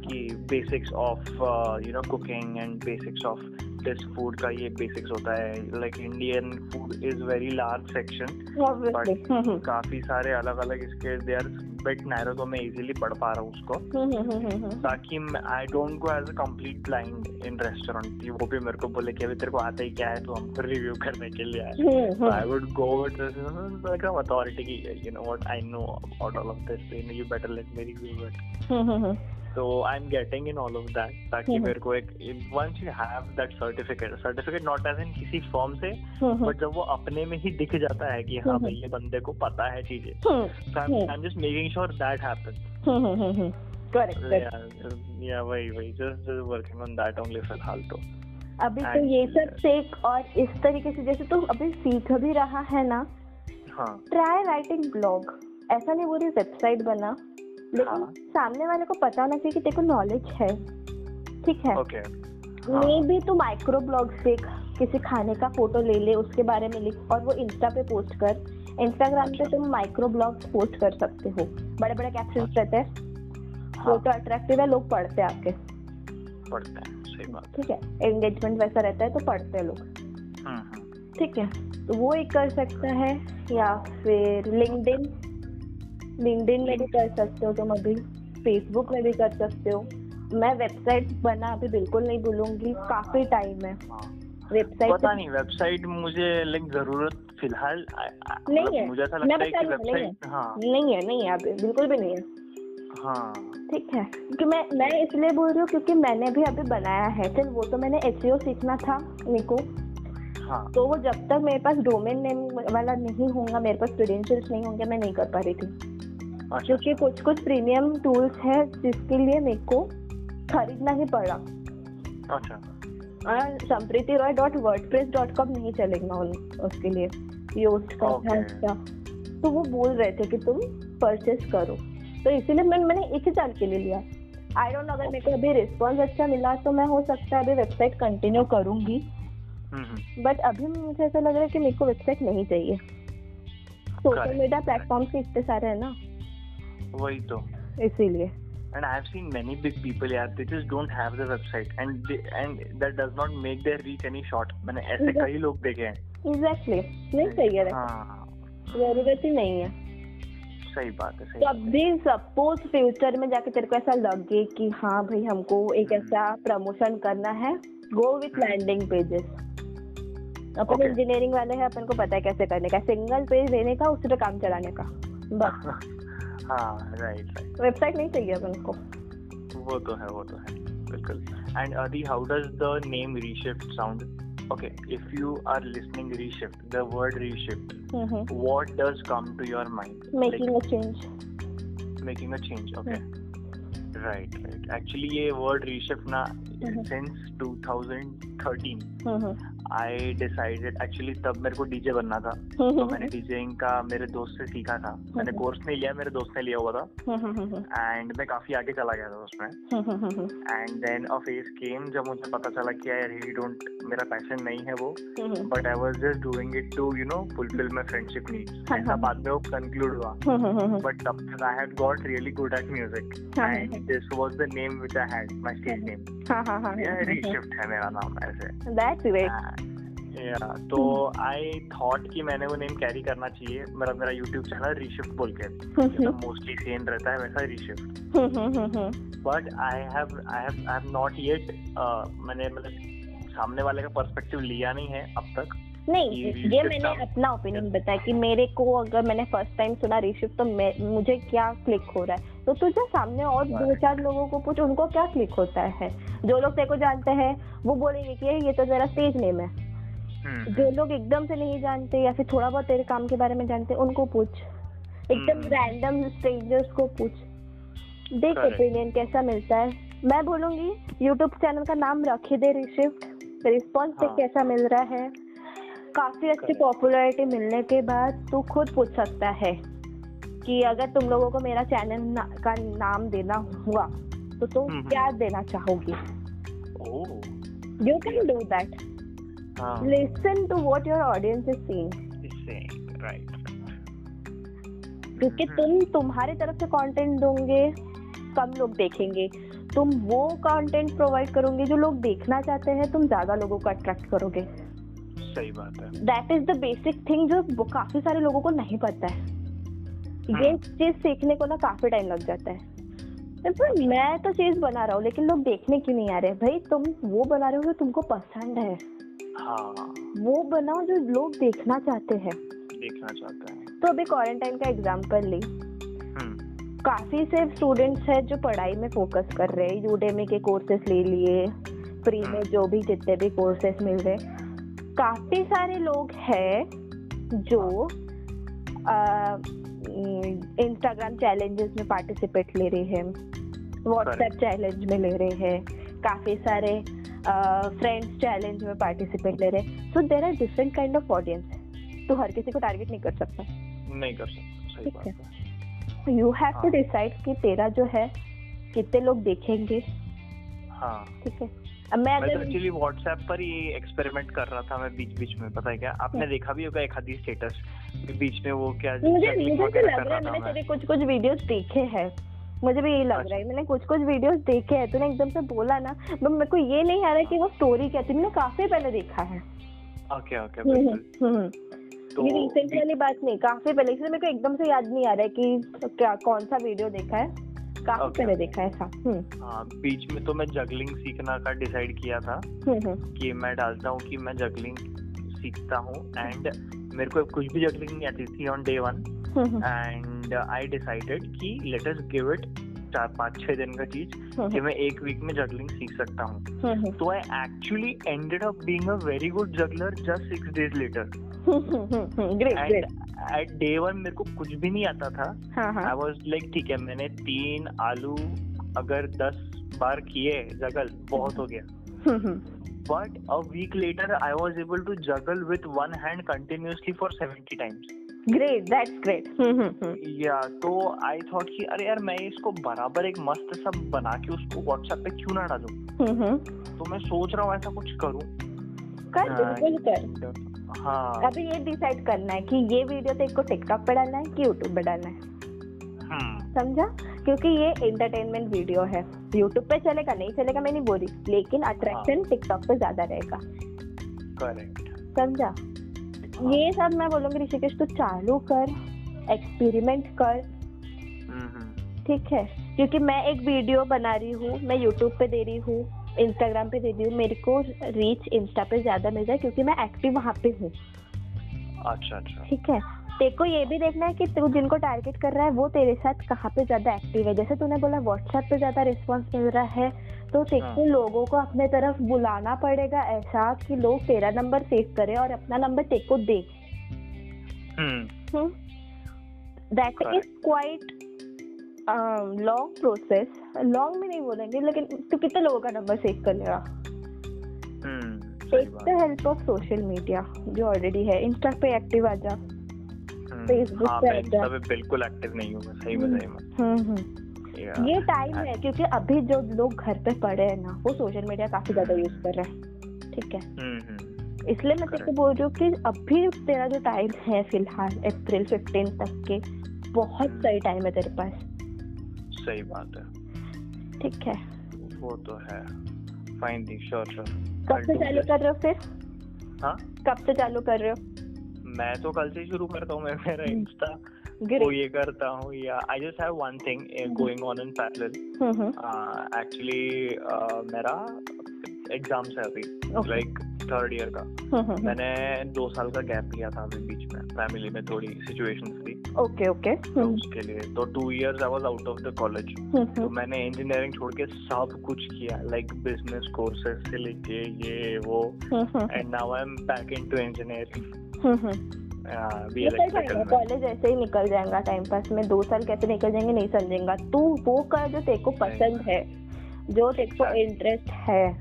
कि basics of you know cooking and basics of this food का ये बेसिक्स होता है like Indian food is very large section but काफ़ी सारे अलग अलग इसके दे आर बिट नैरो तो मैं इजीली पढ़ पा रहा हूँ उसको। ताकि I don't go as a complete blind in restaurant वो भी मेरे को बोले कि अभी तेरे को आता ही क्या है तो हमको रिव्यू करने के लिए आए I would go with authority की you know what I know about all of this you better let me review it तो I am getting in all of that ताकि मेरे को एक once you have that certificate certificate not as in किसी form से but जब वो अपने में ही दिख जाता है कि हाँ भाई ये बंदे को पता है चीज़ें I am just making sure that happens या वही वही just just working on that only फ़िलहाल तो। अभी तो ये सब सीख और इस तरीके से जैसे तू अभी सीख भी रहा है ना हाँ। ट्राई राइटिंग ब्लॉग ऐसा नहीं बोल रही वेबसाइट बना। लेकिन हाँ. सामने वाले को पता होना चाहिए कि तेरे को नॉलेज है। ठीक है? ओके मे भी तू माइक्रो ब्लॉग देख किसी खाने का फ़ोटो ले ले उसके बारे में लिख और वो इंस्टा पे पोस्ट कर। इंस्टाग्राम पे तुम माइक्रो ब्लॉग पोस्ट कर सकते हो। बड़े बड़े कैप्शन रहते हैं। फ़ोटो अट्रैक्टिव है लोग पढ़ते हैं आपके। पढ़ते हैं सही बात। ठीक है? एंगेजमेंट वैसा रहता है तो पढ़ते हैं लोग। हम्म, हम्म। ठीक है? तो वो एक कर सकता है या फिर लिंक्डइन लिंक्डइन में भी कर सकते हो तुम अभी फेसबुक में भी कर सकते हो। मैं वेबसाइट बना अभी बिल्कुल नहीं भूलूँगी काफ़ी टाइम है। वेबसाइट पता नहीं वेबसाइट मुझे लाइक ज़रूरत फ़िलहाल नहीं है। मुझे ऐसा लगता है कि वेबसाइट हाँ नहीं है। नहीं है अभी बिल्कुल भी नहीं है। हाँ। ठीक है क्योंकि मैं मैं इसलिए बोल रही हूँ क्योंकि मैंने भी अभी बनाया है। चल वो तो मैंने एच सीखना था मेरे को हाँ। तो वो जब तक मेरे पास डोमेन नेम वाला नहीं होगा मेरे पास क्रेडेंशियल्स नहीं होंगे मैं नहीं कर पा रही थी। क्योंकि कुछ कुछ प्रीमियम टूल्स है जिसके लिए मेरे को खरीदना ही पड़ा। अच्छा। और Sampreeti Roy dot WordPress dot com नहीं चलेगा उन उसके लिए. था उसका तो वो बोल रहे थे कि तुम परचेस करो। तो इसीलिए मैंने मैंने एक ही साल के लिए लिया। आई डोंट नो अगर मेरे को अभी रिस्पॉन्स अच्छा मिला तो मैं हो सकता है अभी वेबसाइट कंटिन्यू करूँगी। हम्म, हम्म, बट अभी मुझे ऐसा लग रहा है कि मेरे को वेबसाइट नहीं चाहिए। सोशल मीडिया प्लेटफॉर्म के इतने सारे हैं ना। वही तो। इसीलिए। And I have seen many big people yeah they just don't have the website and they, and that does not make their reach any short. मैंने ऐसे Exactly. कई लोग देखे हैं। एग्जैक्टली नहीं चाहिए रे हाँ। ज़रूरत ही नहीं है। सही बात है सही तो अभी सपोज़ फ्यूचर में जाके तेरे को ऐसा लगे कि हाँ भाई हमको एक हम्म। ऐसा प्रमोशन करना है गो विथ। लैंडिंग पेजेस अपन Okay. इंजीनियरिंग वाले हैं अपन को पता है कैसे करने का। सिंगल पेज देने का उस पर काम चलाने का। बस। <laughs> राइट वेबसाइट नहीं चाहिए अब उनको वो तो है वो तो है बिल्कुल। And Adi how does the name Reshift sound okay if you are listening Reshift the word Reshift what does come to your mind making a change making a change okay right right actually ये word Reshift ना since 2013 hmm I decided actually तब मेरे को DJ बनना था। तो मैंने DJing का मेरे दोस्त से सीखा था। मैंने हम्म। कोर्स नहीं लिया मेरे दोस्त ने लिया हुआ था। एंड मैं काफ़ी आगे चला गया था उसमें। And then a phase came जब मुझे पता चला कि आई रियली डोंट मेरा पैशन नहीं है वो। But I was just doing it to you know fulfil my friendship needs ऐसा हाँ। बाद में वो कंक्लूड हुआ। बट तब तक I had got really good at music and this was the name which I had my stage name Reshift है मेरा नाम ऐसे। दैट्स ग्रेट तो आई थॉट कि मैंने वो नेम कैरी करना चाहिए मेरा मेरा यूट्यूब चैनल रीशिफ्ट बोल के। मतलब मोस्टली सेम रहता है वैसा Reshift but I have I have I have not yet मैंने मतलब सामने वाले का पर्सपेक्टिव लिया नहीं है अब तक नहीं ये मैंने अपना ओपिनियन बताया कि मेरे को अगर मैंने फ़र्स्ट टाइम सुना रिशिफ्ट तो मैं मुझे क्या क्लिक हो रहा है? तो तुझे सामने और दो चार लोगों को पूछ उनको क्या क्लिक होता है? जो लोग तेरे को जानते हैं वो बोलेंगे कि ये तो जरा स्टेज नेम है। जो लोग एकदम से नहीं जानते या फिर थोड़ा बहुत तेरे काम के बारे में जानते उनको पूछ। एकदम हम्म। रैंडम स्ट्रेंजर्स को पूछ। देख ओपिनियन कैसा मिलता है। मैं बोलूँगी यूट्यूब चैनल का नाम रख दे रिशिफ्ट रिस्पॉन्स देख हाँ। कैसा मिल रहा है। काफ़ी अच्छी. पॉपुलैरिटी मिलने के बाद तू खुद पूछ सकता है कि अगर तुम लोगों को मेरा चैनल ना, का नाम देना हुआ तो तुम हम्म। क्या देना चाहोगी? यू कैन डू दैट हाँ। To what your audience is seeing इससे राइट क्योंकि तुम तुम्हारी तरफ़ से कंटेंट दोगे कम लोग देखेंगे। तुम वो कंटेंट प्रोवाइड करोगे जो लोग देखना चाहते हैं तुम ज़्यादा लोगों को अट्रैक्ट करोगे। सही बात है। That is the basic thing जो काफ़ी सारे लोगों को नहीं पता है। ये हाँ। चीज़ सीखने को ना काफ़ी टाइम लग जाता है। तो मैं तो चीज़ बना रहा हूँ लेकिन लोग देखने क्यों नहीं आ रहे? भाई तुम वो बना रहे हो जो तुमको पसंद है। हाँ। वो बनाओ जो लोग देखना चाहते हैं। देखना चाहता है। तो अभी क्वारंटाइन का एग्ज़ाम्पल ली। हम्म। काफ़ी से स्टूडेंट्स हैं जो पढ़ाई में फोकस कर रहे हैं। यूडेमी के कोर्सेज ले लिए फ्री में जो भी जितने भी कोर्सेज मिल रहे काफ़ी सारे लोग हैं जो इंस्टाग्राम चैलेंजेस में पार्टिसिपेट ले रहे हैं। व्हाट्सएप चैलेंज में ले रहे हैं। काफ़ी सारे फ्रेंड्स चैलेंज में पार्टिसिपेट ले रहे so there are different kind of audience तो हर किसी को टारगेट नहीं कर सकता। नहीं कर सकता सही ठीक है। You have to. डिसाइड कि तेरा जो है कितने लोग देखेंगे। हाँ। ठीक है। मैं मैं तो अगर एक्चुअली व्हाट्सएप पर ही एक्सपेरिमेंट कर रहा था मैं बीच बीच में पता है क्या? आपने। देखा भी होगा एक आधी स्टेटस बीच में वो क्या मुझे मुझे लग रहा है मैंने तेरे कुछ कुछ वीडियोस देखे हैं। मुझे भी यही लग अच्छा। रहा है। मैंने कुछ कुछ वीडियोस देखे हैं। तूने एकदम से बोला ना बट मेरे को ये नहीं आ रहा कि वो स्टोरी क्या थी। मैंने काफ़ी पहले देखा है। ओके ओके हम्म, बिल्कुल। हम्म, हम्म। तो ये रिसेंट वाली बात नहीं काफ़ी पहले। इसलिए मेरे को एकदम से याद नहीं आ रहा है कि क्या कौन सा वीडियो देखा है। काफ़ी Okay, पहले देखा है ऐसा। हाँ बीच में तो मैं जगलिंग सीखना का डिसाइड किया था। कि मैं डालता हूँ कि मैं जगलिंग सीखता हूँ। एंड मेरे को कुछ भी जगलिंग नहीं आती थी on day one hmm, and I decided कि लेट अस गिव इट चार पाँच छह दिन का चीज़ कि मैं एक वीक में जगलिंग सीख सकता हूँ। तो I actually ended up being a very good juggler just six days later at day one मेरे को कुछ भी नहीं आता था। आई वॉज़ लाइक ठीक है मैंने तीन आलू अगर दस बार किए जगल बहुत हो गया। But a week later I was able to juggle with one hand continuously for seventy times great that's great या तो आई थॉट कि अरे यार मैं इसको बराबर एक मस्त सब बना के उसको व्हाट्सएप पे क्यों ना डालूं? हम्म, तो मैं सोच रहा हूँ ऐसा कुछ करूँ। कर बिल्कुल कर। हाँ। अभी ये डिसाइड करना है कि ये वीडियो तेरे को टिकटॉक पे डालना है कि यूट्यूब पे डालना है। हम्म। समझा? क्योंकि ये एंटरटेनमेंट वीडियो है। यूट्यूब पे चलेगा नहीं चलेगा मैं नहीं बोल रही। लेकिन अट्रैक्शन टिकटॉक पे ज़्यादा रहेगा। करेक्ट समझा? ये सब मैं बोलूँगी ऋषिकेश तू चालू कर एक्सपेरिमेंट कर। ठीक है? क्योंकि मैं एक वीडियो बना रही हूँ मैं यूट्यूब पे दे रही हूँ इंस्टाग्राम पे दे रही हूँ मेरे को रीच इंस्टा पे ज़्यादा मिल जाए क्योंकि मैं एक्टिव वहाँ पे हूँ। अच्छा अच्छा। ठीक है? तेरे को ये भी देखना है कि तू जिनको टारगेट कर रहा है वो तेरे साथ कहाँ पे ज़्यादा एक्टिव है? जैसे तूने बोला व्हाट्सएप पे ज़्यादा रिस्पॉन्स मिल रहा है तो तेरे को हाँ। लोगों को अपने तरफ़ बुलाना पड़ेगा। ऐसा कि लोग तेरा नंबर सेव करें और अपना नंबर तेरे को दे। That is quite long process long में नहीं बोलेंगे लेकिन तू कितने लोगों का नंबर सेव कर लेगा? Take the help of social media जो ऑलरेडी है। इंस्टा पे एक्टिव आ जा। फेसबुक हम्म। हाँ, पे आ जा। बिल्कुल एक्टिव नहीं हूँ सही में सही में। हम्म, हम्म। ये टाइम है क्योंकि अभी जो लोग घर पे पड़े हैं ना वो सोशल मीडिया काफ़ी ज़्यादा यूज़ कर रहे हैं। ठीक है? हम्म, हम्म। इसलिए मैं तेरे को बोल रही हूँ कि अभी तेरा जो टाइम है फ़िलहाल अप्रैल फिफ्टीन तक के बहुत हम्म। सही टाइम है तेरे पास। सही बात है। ठीक है? वो तो है। फाइन दी श्योर श्योर कब से चालू कर रहे हो फिर? हाँ? कब से चालू कर रहे हो? मैं तो कल से शुरू करता हूँ मैं मेरा इंस्टा वो ये करता हूँ या I just have one thing going on in parallel actually मेरा एग्ज़ाम्स है अभी लाइक थर्ड ईयर का। हम्म, मैंने दो साल का गैप लिया था अभी बीच में फैमिली में थोड़ी सिचुएशंस थी। ओके ओके तो उसके लिए तो two years I was out of the college तो मैंने इंजीनियरिंग छोड़ के सब कुछ किया लाइक बिज़नेस कोर्सेज से लेके ये वो। And now I am back into engineering college ऐसे ही निकल जाएगा टाइम पास में दो साल कैसे निकल जाएँगे नहीं समझेगा। तू वो कर जो तेरे को पसंद है जो तेरे को इंटरेस्ट है।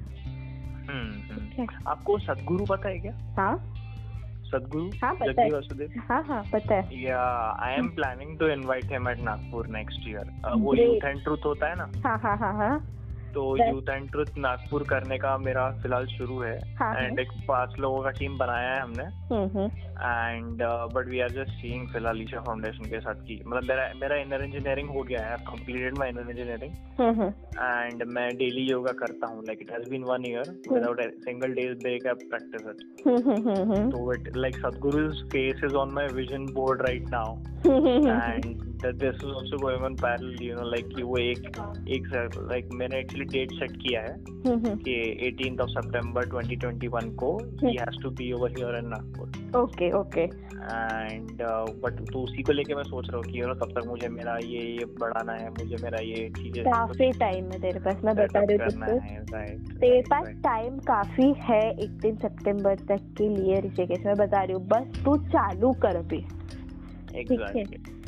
हम्म, हम्म। आपको सदगुरु पता है क्या? हाँ। सदगुरु? हाँ पता है। हाँ हाँ पता है। या I am planning to invite him at Nagpur next year वो यूथ एंड ट्रूथ होता है ना? हाँ हाँ हाँ हाँ। तो यूथ एंड ट्रुथ नागपुर करने का मेरा फ़िलहाल शुरू है। एंड हाँ, हाँ। एक पाँच लोगों का टीम बनाया है हमने। And but we are just seeing फ़िलहाल ईशा फाउंडेशन के साथ की। मतलब मेरा मेरा इनर इंजीनियरिंग हो गया है। Completed my inner engineering and मैं डेली योगा करता हूँ। Like it has been one year without single days break I practice it तो it like face is on my vision board right now and that this is also going on parallel you know like वो एक एक like मैंने actually date set किया है कि 18th of September 2021 को has to be over here in Nagpur. Okay okay. And uh, but तो उसी को लेके मैं सोच रहा हूँ कि you तब तक मुझे मेरा ये ये बढ़ाना है मुझे मेरा ये चीज़ें काफ़ी टाइम है तेरे पास मैं बता रही हूँ तेरे पास टाइम काफ़ी है 18 सितंबर तक के लिए ऋषिकेश मैं बता रही हूँ। बस तू चालू कर अभी ठीक है?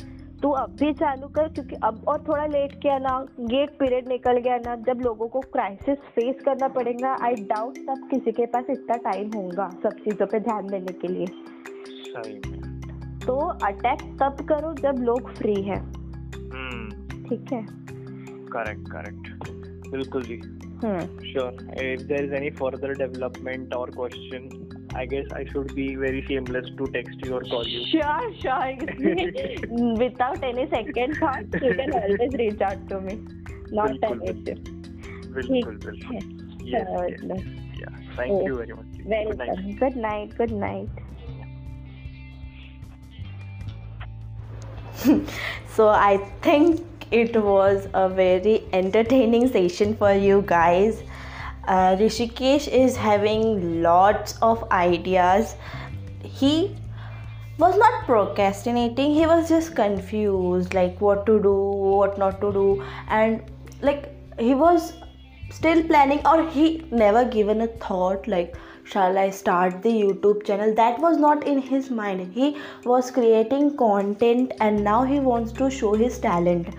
तू अब भी चालू कर क्योंकि अब और थोड़ा लेट किया ना। गेट पीरियड निकल गया ना जब लोगों को क्राइसिस फेस करना पड़ेगा आई डाउट तब किसी के पास इतना टाइम होगा सब चीज़ों पे ध्यान देने के लिए। सही तो अटैक तब करो जब लोग फ्री है। हम्म। ठीक है? करेक्ट करेक्ट बिल्कुल जी। Sure if there is any further development और question I guess I should be very shameless to text you or call you. Sure, sure. <laughs> Without any second thought, you can always reach out to me. Not an issue. Bilkul, bilkul. Yes, yes. Yeah. Thank yes. you very much. Very good night. Good night. Good night. <laughs> so I think it was a very entertaining session for you guys uh, Rishikesh is having lots of ideas. He was not procrastinating. He was just confused like what to do what not to do. And like he was still planning or he never given a thought like shall i start the youtube channel? That was not in his mind. He was creating content and now he wants to show his talent.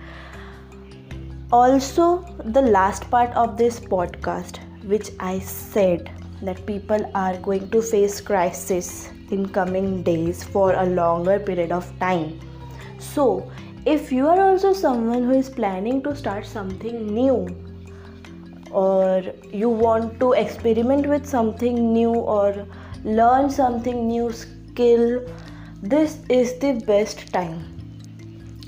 Also the last part of this podcast which i said that people are going to face crisis in coming days for a longer period of time. So if you are also someone who is planning to start something new or you want to experiment with something new or learn something new skill this is the best time.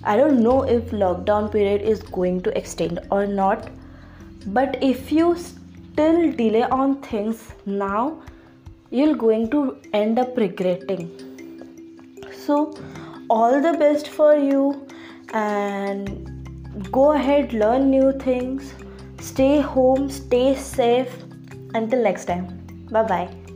I don't know if lockdown period is going to extend or not but if you still delay on things now you're going to end up regretting so all the best for you and go ahead learn new things Stay home, stay safe. Until next time. Bye bye.